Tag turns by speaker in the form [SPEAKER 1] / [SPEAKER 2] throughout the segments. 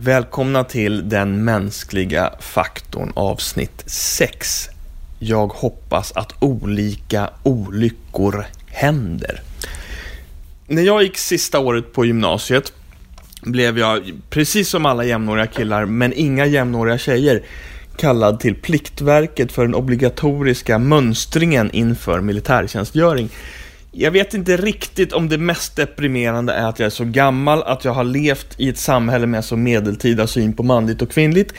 [SPEAKER 1] Välkomna till Den mänskliga faktorn avsnitt 6. Jag hoppas att olika olyckor händer. När jag gick sista året på gymnasiet blev jag, precis som alla jämnåriga killar, men inga jämnåriga tjejer, kallad till Pliktverket för den obligatoriska mönstringen inför militärtjänstgöring. Jag vet inte riktigt om det mest deprimerande är att jag är så gammal, att jag har levt i ett samhälle med så medeltida syn på manligt och kvinnligt.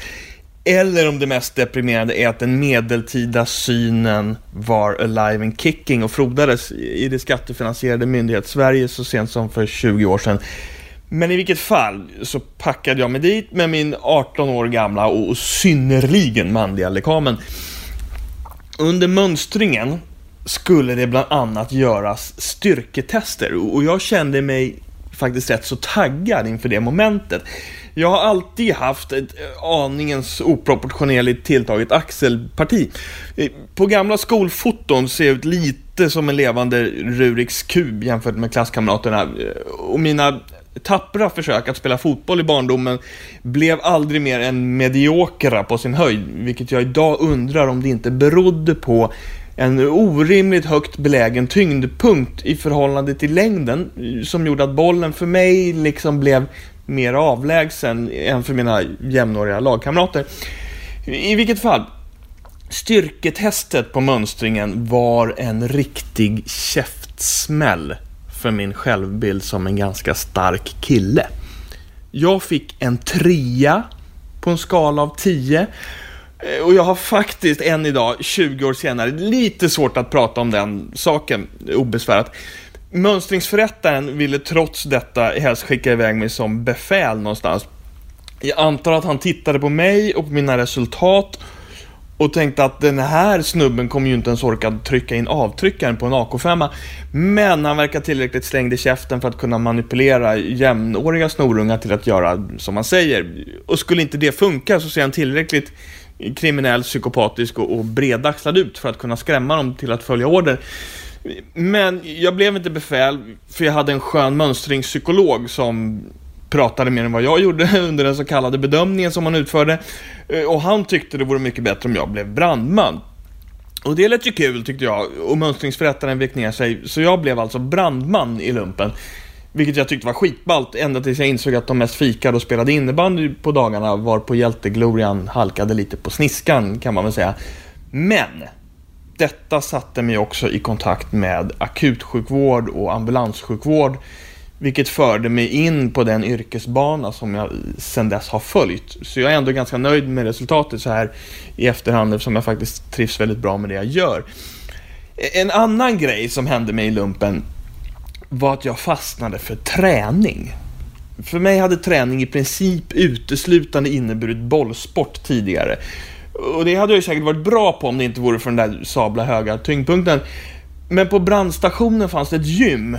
[SPEAKER 1] Eller om det mest deprimerande är att den medeltida synen var alive and kicking och frodades i det skattefinansierade myndighets-Sverige så sent som för 20 år sedan. Men i vilket fall så packade jag mig dit med min 18 år gamla och synnerligen manliga lekamen. Under mönstringen skulle det bland annat göras styrketester och jag kände mig faktiskt rätt så taggad inför det momentet. Jag har alltid haft ett eh, aningens oproportionerligt tilltaget axelparti. Eh, på gamla skolfoton ser jag ut lite som en levande Ruriks kub jämfört med klasskamraterna eh, och mina tappra försök att spela fotboll i barndomen blev aldrig mer än mediokra på sin höjd, vilket jag idag undrar om det inte berodde på en orimligt högt belägen tyngdpunkt i förhållande till längden eh, som gjorde att bollen för mig liksom blev mer avlägsen än för mina jämnåriga lagkamrater. I vilket fall, styrketestet på mönstringen var en riktig käftsmäll för min självbild som en ganska stark kille. Jag fick en trea på en skala av 10 Eh, och jag har faktiskt än idag, 20 år senare, lite svårt att prata om den saken obesvärat. Mönstringsförrättaren ville trots detta helst skicka iväg mig som befäl någonstans. Jag antar att han tittade på mig och på mina resultat och tänkte att den här snubben kommer ju inte ens orka trycka in avtryckaren på en AK5. Men han verkar tillräckligt slängd i käften för att kunna manipulera jämnåriga snorungar till att göra som man säger. Och skulle inte det funka så ser han tillräckligt kriminell, psykopatisk och, och bredaxlad ut för att kunna skrämma dem till att följa order. Men jag blev inte befäl, för jag hade en skön mönstringspsykolog som pratade mer än vad jag gjorde under den så kallade bedömningen som han utförde. Eh, och han tyckte det vore mycket bättre om jag blev brandman. Och det lät ju kul tyckte jag, och mönstringsförrättaren vek ner sig, så jag blev alltså brandman i lumpen. Vilket jag tyckte var skitballt ända tills jag insåg att de mest fikade och spelade innebandy på dagarna var på hjälteglorian halkade lite på sniskan kan man väl säga. Men detta satte mig också i kontakt med akutsjukvård och ambulanssjukvård vilket förde mig in på den yrkesbana som jag sedan dess har följt. Så jag är ändå ganska nöjd med resultatet så här i efterhand eftersom jag faktiskt trivs väldigt bra med det jag gör. En annan grej som hände mig i lumpen var att jag fastnade för träning. För mig hade träning i princip uteslutande inneburit bollsport tidigare. Och det hade jag säkert varit bra på om det inte vore för den där sabla höga tyngdpunkten. Men på brandstationen fanns det ett gym.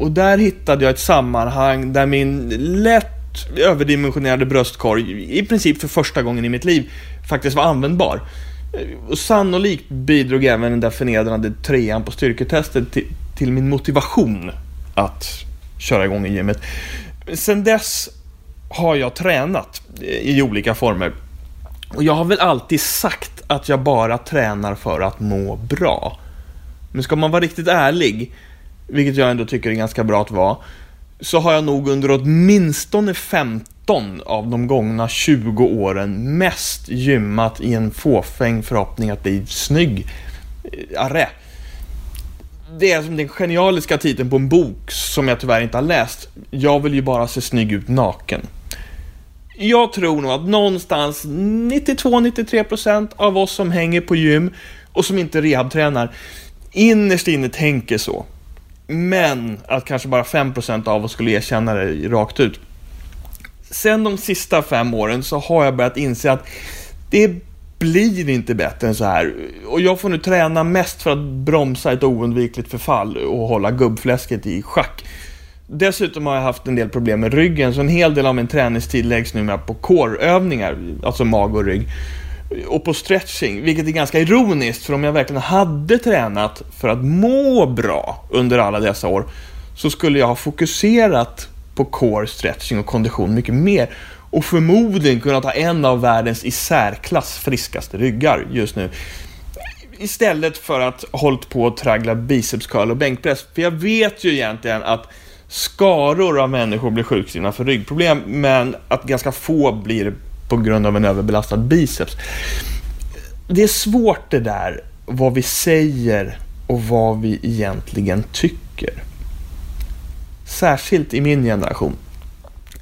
[SPEAKER 1] Och där hittade jag ett sammanhang där min lätt överdimensionerade bröstkorg, i princip för första gången i mitt liv, faktiskt var användbar. Och sannolikt bidrog även den där förnedrande trean på styrketestet till, till min motivation att köra igång i gymmet. Sen dess har jag tränat i olika former. Och jag har väl alltid sagt att jag bara tränar för att må bra. Men ska man vara riktigt ärlig, vilket jag ändå tycker är ganska bra att vara, så har jag nog under åtminstone 15 av de gångna 20 åren mest gymmat i en fåfäng förhoppning att bli snygg. Eh, arre det är som den genialiska titeln på en bok som jag tyvärr inte har läst. Jag vill ju bara se snygg ut naken. Jag tror nog att någonstans 92-93% av oss som hänger på gym och som inte rehabtränar innerst inne tänker så. Men att kanske bara 5% av oss skulle erkänna det rakt ut. Sen de sista fem åren så har jag börjat inse att det blir inte bättre än så här. Och jag får nu träna mest för att bromsa ett oundvikligt förfall och hålla gubbfläsket i schack. Dessutom har jag haft en del problem med ryggen, så en hel del av min träningstid läggs numera på coreövningar, alltså mag och rygg. Och på stretching, vilket är ganska ironiskt, för om jag verkligen hade tränat för att må bra under alla dessa år, så skulle jag ha fokuserat på core, stretching och kondition mycket mer. Och förmodligen kunnat ha en av världens i särklass friskaste ryggar just nu. Istället för att hållit på att traggla biceps curl och bänkpress. För jag vet ju egentligen att skaror av människor blir sjukskrivna för ryggproblem, men att ganska få blir på grund av en överbelastad biceps. Det är svårt det där, vad vi säger och vad vi egentligen tycker. Särskilt i min generation.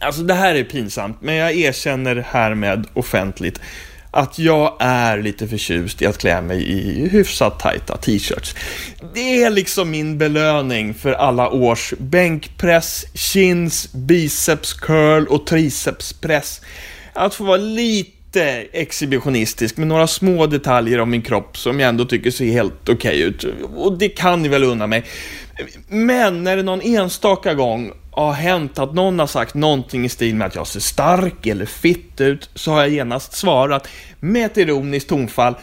[SPEAKER 1] Alltså det här är pinsamt, men jag erkänner härmed offentligt att jag är lite förtjust i att klä mig i hyfsat tajta t-shirts. Det är liksom min belöning för alla års bänkpress, chins, biceps curl och tricepspress. Att få vara lite exhibitionistisk med några små detaljer om min kropp som jag ändå tycker ser helt okej okay ut. Och det kan ni väl unna mig. Men när det någon enstaka gång har hänt att någon har sagt någonting i stil med att jag ser stark eller fitt ut, så har jag genast svarat med ett ironiskt tonfall.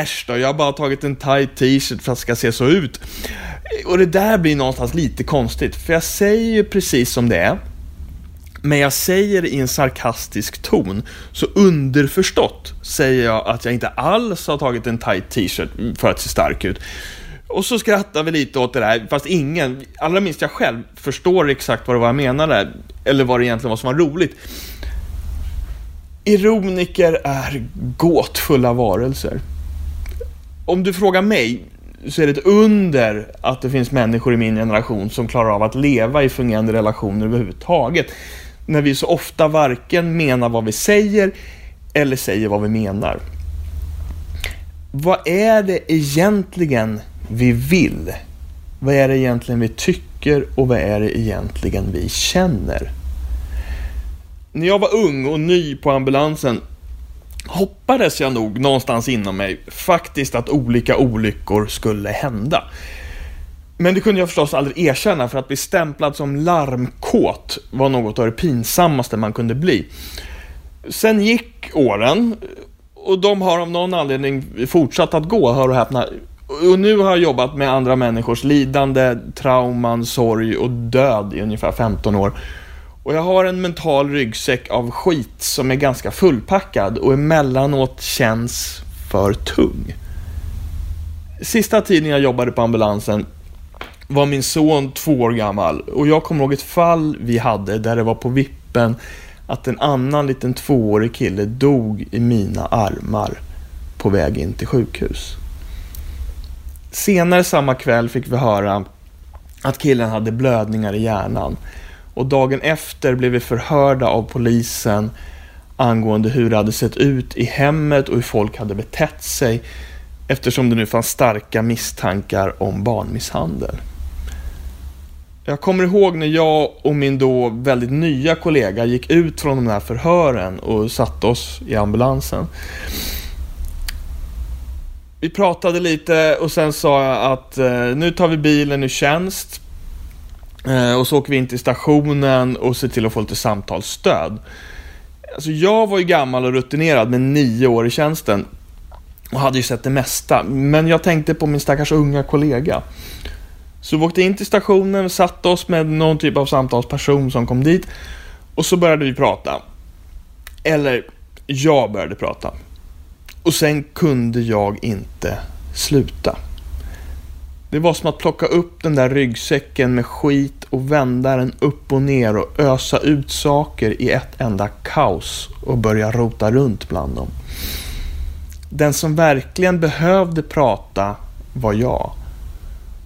[SPEAKER 1] Äsch då, jag har bara tagit en tight t-shirt för att det ska se så ut. Och det där blir någonstans lite konstigt, för jag säger ju precis som det är. Men jag säger i en sarkastisk ton, så underförstått säger jag att jag inte alls har tagit en tight t-shirt för att se stark ut. Och så skrattar vi lite åt det där, fast ingen, allra minst jag själv, förstår exakt vad det var jag menade, eller vad det egentligen var som var roligt. Ironiker är gåtfulla varelser. Om du frågar mig, så är det ett under att det finns människor i min generation som klarar av att leva i fungerande relationer överhuvudtaget. När vi så ofta varken menar vad vi säger, eller säger vad vi menar. Vad är det egentligen vi vill? Vad är det egentligen vi tycker och vad är det egentligen vi känner? När jag var ung och ny på ambulansen hoppades jag nog någonstans inom mig faktiskt att olika olyckor skulle hända. Men det kunde jag förstås aldrig erkänna för att bli stämplad som larmkåt var något av det pinsammaste man kunde bli. Sen gick åren och de har av någon anledning fortsatt att gå, hör och häpna, och nu har jag jobbat med andra människors lidande, trauman, sorg och död i ungefär 15 år. Och jag har en mental ryggsäck av skit som är ganska fullpackad och emellanåt känns för tung. Sista tiden jag jobbade på ambulansen var min son två år gammal och jag kommer ihåg ett fall vi hade där det var på vippen att en annan liten tvåårig kille dog i mina armar på väg in till sjukhus. Senare samma kväll fick vi höra att killen hade blödningar i hjärnan. Och dagen efter blev vi förhörda av polisen angående hur det hade sett ut i hemmet och hur folk hade betett sig eftersom det nu fanns starka misstankar om barnmisshandel. Jag kommer ihåg när jag och min då väldigt nya kollega gick ut från de här förhören och satte oss i ambulansen vi pratade lite och sen sa jag att eh, nu tar vi bilen ur tjänst. Eh, och så åker vi in till stationen och ser till att få lite samtalsstöd. Alltså jag var ju gammal och rutinerad med nio år i tjänsten. Och hade ju sett det mesta. Men jag tänkte på min stackars unga kollega. Så vi åkte in till stationen, satte oss med någon typ av samtalsperson som kom dit. Och så började vi prata. Eller, jag började prata. Och sen kunde jag inte sluta. Det var som att plocka upp den där ryggsäcken med skit och vända den upp och ner och ösa ut saker i ett enda kaos och börja rota runt bland dem. Den som verkligen behövde prata var jag.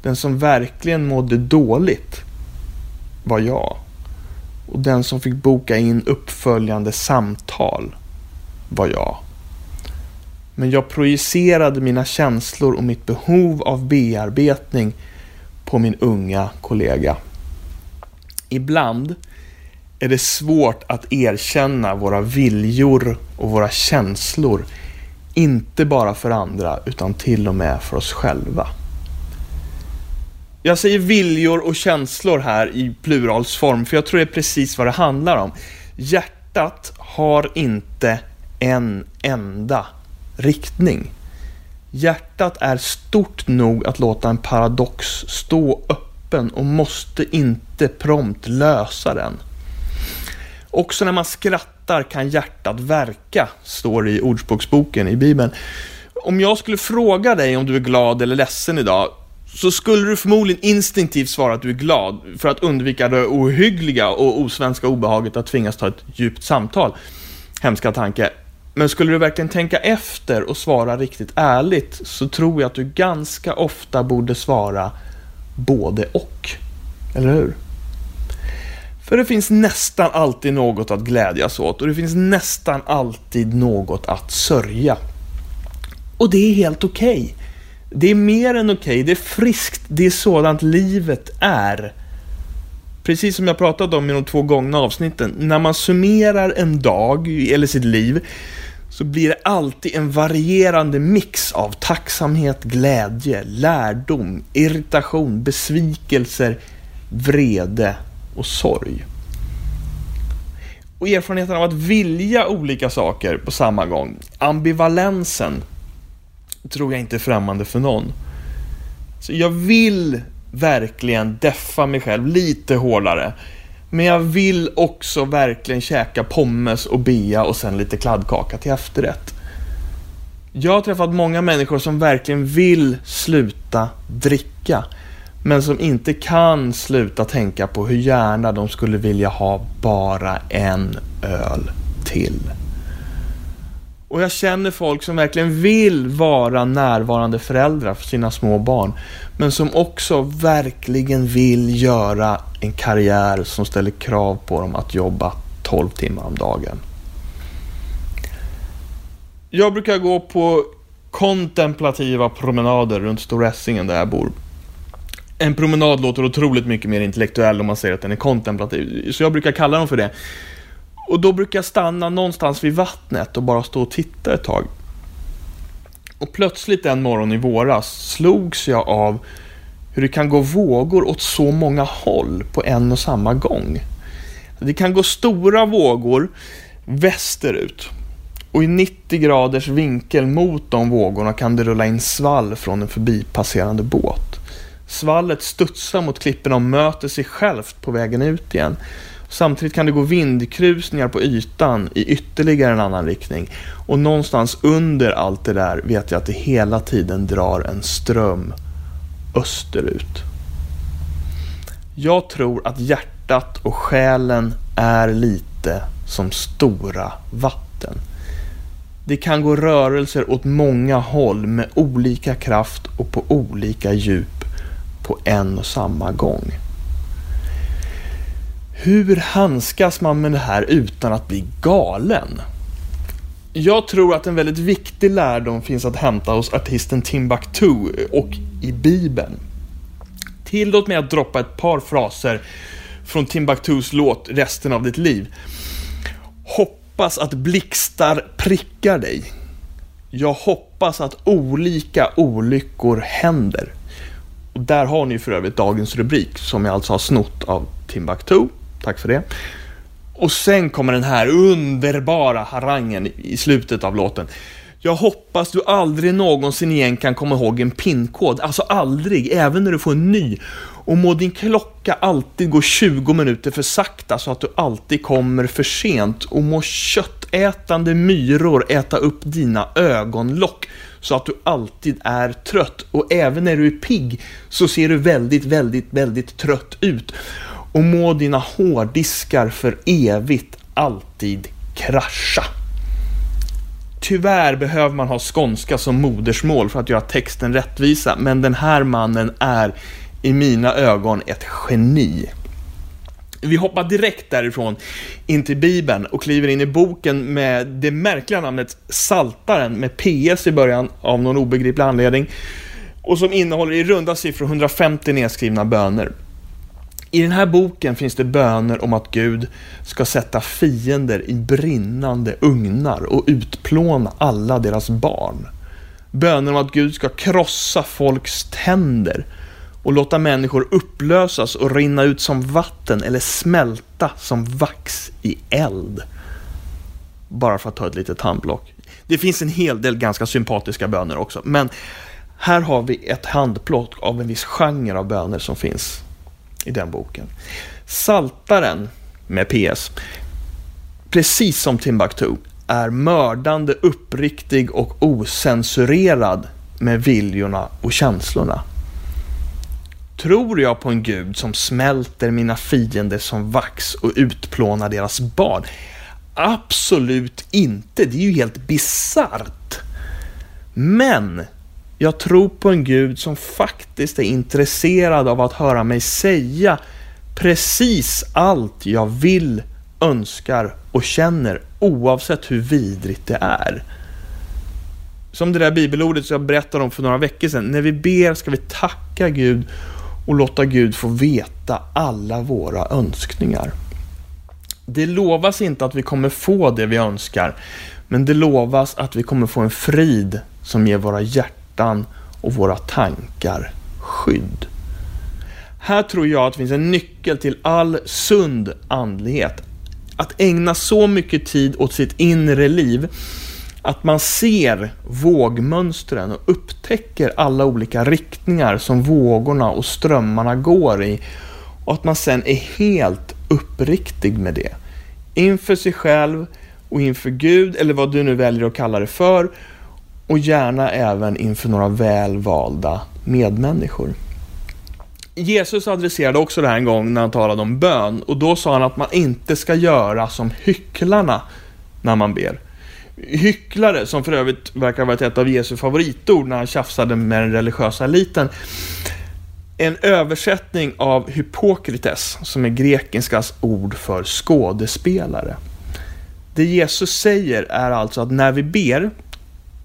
[SPEAKER 1] Den som verkligen mådde dåligt var jag. Och den som fick boka in uppföljande samtal var jag. Men jag projicerade mina känslor och mitt behov av bearbetning på min unga kollega. Ibland är det svårt att erkänna våra viljor och våra känslor, inte bara för andra utan till och med för oss själva. Jag säger viljor och känslor här i pluralsform, för jag tror det är precis vad det handlar om. Hjärtat har inte en enda riktning. Hjärtat är stort nog att låta en paradox stå öppen och måste inte prompt lösa den. Också när man skrattar kan hjärtat verka, står det i Ordspråksboken i Bibeln. Om jag skulle fråga dig om du är glad eller ledsen idag, så skulle du förmodligen instinktivt svara att du är glad för att undvika det ohyggliga och osvenska obehaget att tvingas ta ett djupt samtal. Hemska tanke. Men skulle du verkligen tänka efter och svara riktigt ärligt så tror jag att du ganska ofta borde svara både och. Eller hur? För det finns nästan alltid något att glädjas åt och det finns nästan alltid något att sörja. Och det är helt okej. Okay. Det är mer än okej, okay. det är friskt, det är sådant livet är. Precis som jag pratat om i de två gångna avsnitten, när man summerar en dag eller sitt liv så blir det alltid en varierande mix av tacksamhet, glädje, lärdom, irritation, besvikelser, vrede och sorg. Och erfarenheten av att vilja olika saker på samma gång, ambivalensen, tror jag inte är främmande för någon. Så jag vill verkligen deffa mig själv lite hårdare. Men jag vill också verkligen käka pommes och bea och sen lite kladdkaka till efterrätt. Jag har träffat många människor som verkligen vill sluta dricka. Men som inte kan sluta tänka på hur gärna de skulle vilja ha bara en öl till. Och jag känner folk som verkligen vill vara närvarande föräldrar för sina små barn. Men som också verkligen vill göra en karriär som ställer krav på dem att jobba 12 timmar om dagen. Jag brukar gå på kontemplativa promenader runt Stora Essingen där jag bor. En promenad låter otroligt mycket mer intellektuell om man säger att den är kontemplativ, så jag brukar kalla dem för det. Och då brukar jag stanna någonstans vid vattnet och bara stå och titta ett tag. Och plötsligt en morgon i våras slogs jag av hur det kan gå vågor åt så många håll på en och samma gång. Det kan gå stora vågor västerut och i 90 graders vinkel mot de vågorna kan det rulla in svall från en förbipasserande båt. Svallet studsar mot klipporna och möter sig självt på vägen ut igen. Samtidigt kan det gå vindkrusningar på ytan i ytterligare en annan riktning. Och någonstans under allt det där vet jag att det hela tiden drar en ström österut. Jag tror att hjärtat och själen är lite som stora vatten. Det kan gå rörelser åt många håll med olika kraft och på olika djup på en och samma gång. Hur handskas man med det här utan att bli galen? Jag tror att en väldigt viktig lärdom finns att hämta hos artisten Timbuktu och i Bibeln. Tillåt mig att droppa ett par fraser från Timbuktus låt Resten av ditt liv. Hoppas att blixtar prickar dig. Jag hoppas att olika olyckor händer. Och där har ni för övrigt dagens rubrik som jag alltså har snott av Timbuktu. Tack för det. Och sen kommer den här underbara harangen i slutet av låten. Jag hoppas du aldrig någonsin igen kan komma ihåg en pinkod. Alltså aldrig, även när du får en ny. Och må din klocka alltid gå 20 minuter för sakta så att du alltid kommer för sent. Och må köttätande myror äta upp dina ögonlock så att du alltid är trött. Och även när du är pigg så ser du väldigt, väldigt, väldigt trött ut och må dina hårddiskar för evigt alltid krascha. Tyvärr behöver man ha skånska som modersmål för att göra texten rättvisa, men den här mannen är i mina ögon ett geni. Vi hoppar direkt därifrån in till Bibeln och kliver in i boken med det märkliga namnet Saltaren med PS i början av någon obegriplig anledning och som innehåller i runda siffror 150 nedskrivna böner. I den här boken finns det böner om att Gud ska sätta fiender i brinnande ugnar och utplåna alla deras barn. Böner om att Gud ska krossa folks tänder och låta människor upplösas och rinna ut som vatten eller smälta som vax i eld. Bara för att ta ett litet handplock. Det finns en hel del ganska sympatiska böner också, men här har vi ett handplock av en viss genre av böner som finns i den boken. Saltaren med PS, precis som Timbuktu, är mördande uppriktig och osensurerad med viljorna och känslorna. Tror jag på en gud som smälter mina fiender som vax och utplånar deras barn? Absolut inte, det är ju helt bisarrt. Men jag tror på en gud som faktiskt är intresserad av att höra mig säga precis allt jag vill, önskar och känner oavsett hur vidrigt det är. Som det där bibelordet som jag berättade om för några veckor sedan. När vi ber ska vi tacka Gud och låta Gud få veta alla våra önskningar. Det lovas inte att vi kommer få det vi önskar, men det lovas att vi kommer få en frid som ger våra hjärtan och våra tankar skydd. Här tror jag att det finns en nyckel till all sund andlighet. Att ägna så mycket tid åt sitt inre liv att man ser vågmönstren och upptäcker alla olika riktningar som vågorna och strömmarna går i och att man sen är helt uppriktig med det. Inför sig själv och inför Gud, eller vad du nu väljer att kalla det för, och gärna även inför några väl valda medmänniskor. Jesus adresserade också det här en gång när han talade om bön och då sa han att man inte ska göra som hycklarna när man ber. Hycklare, som för övrigt verkar ha varit ett av Jesu favoritord när han tjafsade med den religiösa eliten. En översättning av hypokrites, som är grekiskas ord för skådespelare. Det Jesus säger är alltså att när vi ber,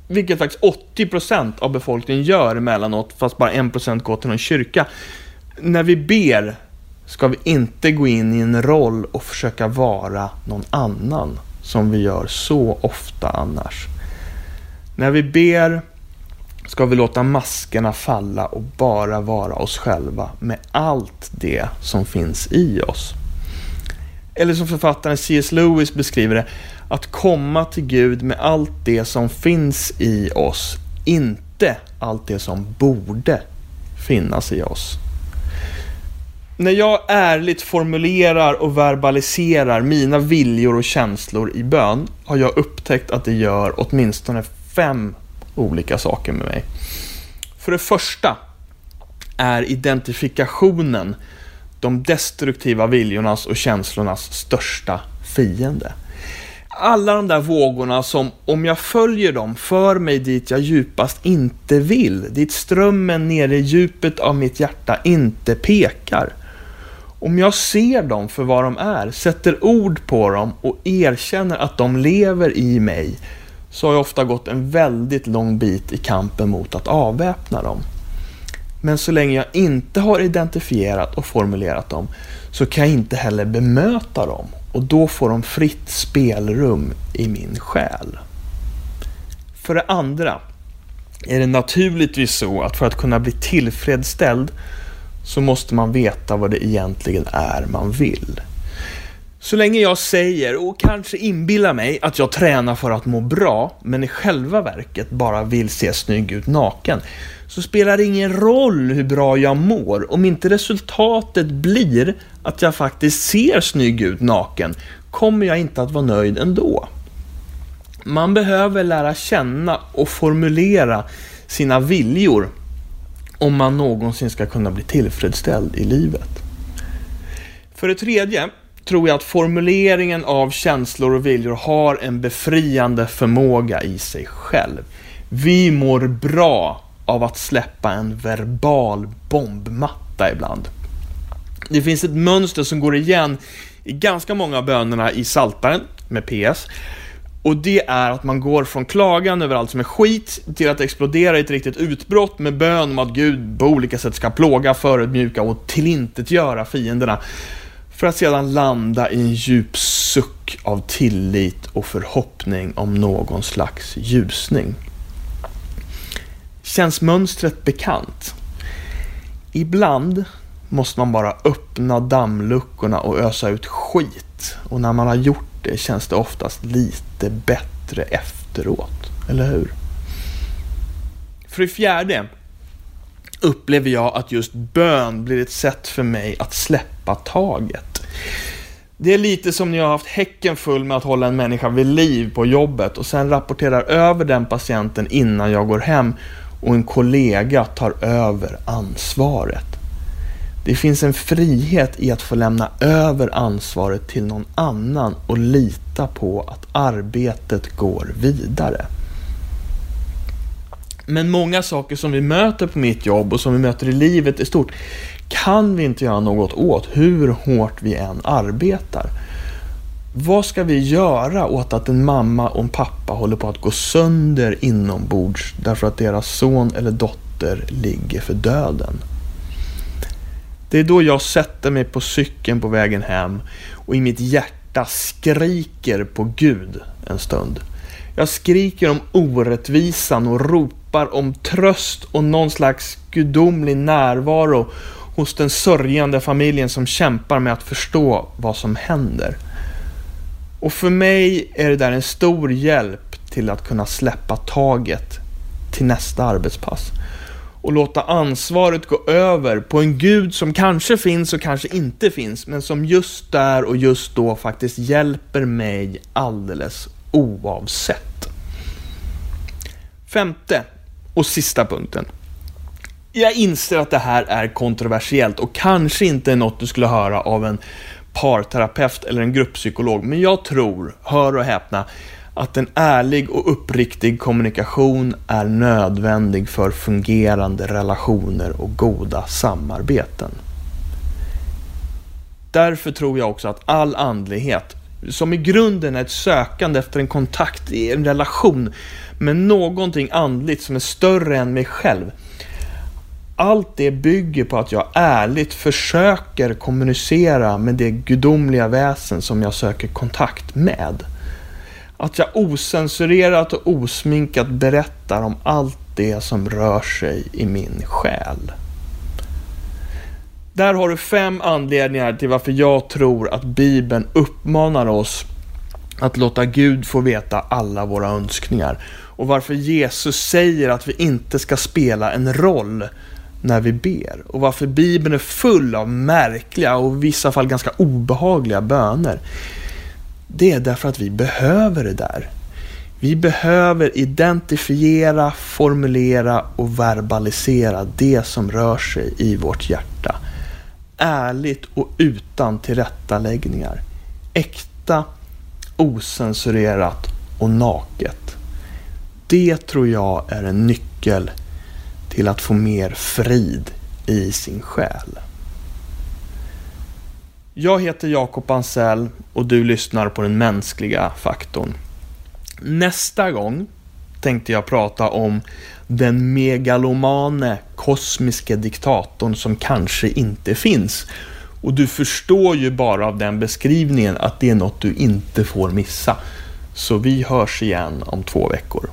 [SPEAKER 1] vilket faktiskt 80% av befolkningen gör emellanåt, fast bara 1% går till någon kyrka. När vi ber ska vi inte gå in i en roll och försöka vara någon annan som vi gör så ofta annars. När vi ber ska vi låta maskerna falla och bara vara oss själva med allt det som finns i oss. Eller som författaren C.S. Lewis beskriver det, att komma till Gud med allt det som finns i oss, inte allt det som borde finnas i oss. När jag ärligt formulerar och verbaliserar mina viljor och känslor i bön har jag upptäckt att det gör åtminstone fem olika saker med mig. För det första är identifikationen de destruktiva viljornas och känslornas största fiende. Alla de där vågorna som, om jag följer dem, för mig dit jag djupast inte vill, dit strömmen nere i djupet av mitt hjärta inte pekar. Om jag ser dem för vad de är, sätter ord på dem och erkänner att de lever i mig, så har jag ofta gått en väldigt lång bit i kampen mot att avväpna dem. Men så länge jag inte har identifierat och formulerat dem så kan jag inte heller bemöta dem och då får de fritt spelrum i min själ. För det andra är det naturligtvis så att för att kunna bli tillfredsställd så måste man veta vad det egentligen är man vill. Så länge jag säger och kanske inbillar mig att jag tränar för att må bra, men i själva verket bara vill se snygg ut naken, så spelar det ingen roll hur bra jag mår om inte resultatet blir att jag faktiskt ser snygg ut naken, kommer jag inte att vara nöjd ändå. Man behöver lära känna och formulera sina viljor om man någonsin ska kunna bli tillfredsställd i livet. För det tredje tror jag att formuleringen av känslor och viljor har en befriande förmåga i sig själv. Vi mår bra av att släppa en verbal bombmatta ibland. Det finns ett mönster som går igen i ganska många av bönerna i Saltaren med PS. Och det är att man går från klagan över allt som är skit till att explodera i ett riktigt utbrott med bön om att Gud på olika sätt ska plåga, förödmjuka och tillintetgöra fienderna. För att sedan landa i en djup suck av tillit och förhoppning om någon slags ljusning. Känns mönstret bekant? Ibland måste man bara öppna dammluckorna och ösa ut skit. Och när man har gjort det känns det oftast lite bättre efteråt. Eller hur? För det fjärde upplever jag att just bön blir ett sätt för mig att släppa taget. Det är lite som när jag har haft häcken full med att hålla en människa vid liv på jobbet och sen rapporterar över den patienten innan jag går hem och en kollega tar över ansvaret. Det finns en frihet i att få lämna över ansvaret till någon annan och lita på att arbetet går vidare. Men många saker som vi möter på mitt jobb och som vi möter i livet i stort kan vi inte göra något åt hur hårt vi än arbetar. Vad ska vi göra åt att en mamma och en pappa håller på att gå sönder inombords därför att deras son eller dotter ligger för döden? Det är då jag sätter mig på cykeln på vägen hem och i mitt hjärta skriker på Gud en stund. Jag skriker om orättvisan och ropar om tröst och någon slags gudomlig närvaro hos den sörjande familjen som kämpar med att förstå vad som händer. Och för mig är det där en stor hjälp till att kunna släppa taget till nästa arbetspass. Och låta ansvaret gå över på en gud som kanske finns och kanske inte finns, men som just där och just då faktiskt hjälper mig alldeles oavsett. Femte och sista punkten. Jag inser att det här är kontroversiellt och kanske inte är något du skulle höra av en parterapeut eller en grupppsykolog, men jag tror, hör och häpna, att en ärlig och uppriktig kommunikation är nödvändig för fungerande relationer och goda samarbeten. Därför tror jag också att all andlighet, som i grunden är ett sökande efter en kontakt i en relation med någonting andligt som är större än mig själv, allt det bygger på att jag ärligt försöker kommunicera med det gudomliga väsen som jag söker kontakt med. Att jag osensurerat och osminkat berättar om allt det som rör sig i min själ. Där har du fem anledningar till varför jag tror att Bibeln uppmanar oss att låta Gud få veta alla våra önskningar. Och varför Jesus säger att vi inte ska spela en roll när vi ber. Och varför Bibeln är full av märkliga och i vissa fall ganska obehagliga böner. Det är därför att vi behöver det där. Vi behöver identifiera, formulera och verbalisera det som rör sig i vårt hjärta. Ärligt och utan tillrättaläggningar. Äkta, osensurerat och naket. Det tror jag är en nyckel till att få mer frid i sin själ. Jag heter Jakob Ansell och du lyssnar på den mänskliga faktorn. Nästa gång tänkte jag prata om den megalomane kosmiska diktatorn som kanske inte finns. Och du förstår ju bara av den beskrivningen att det är något du inte får missa. Så vi hörs igen om två veckor.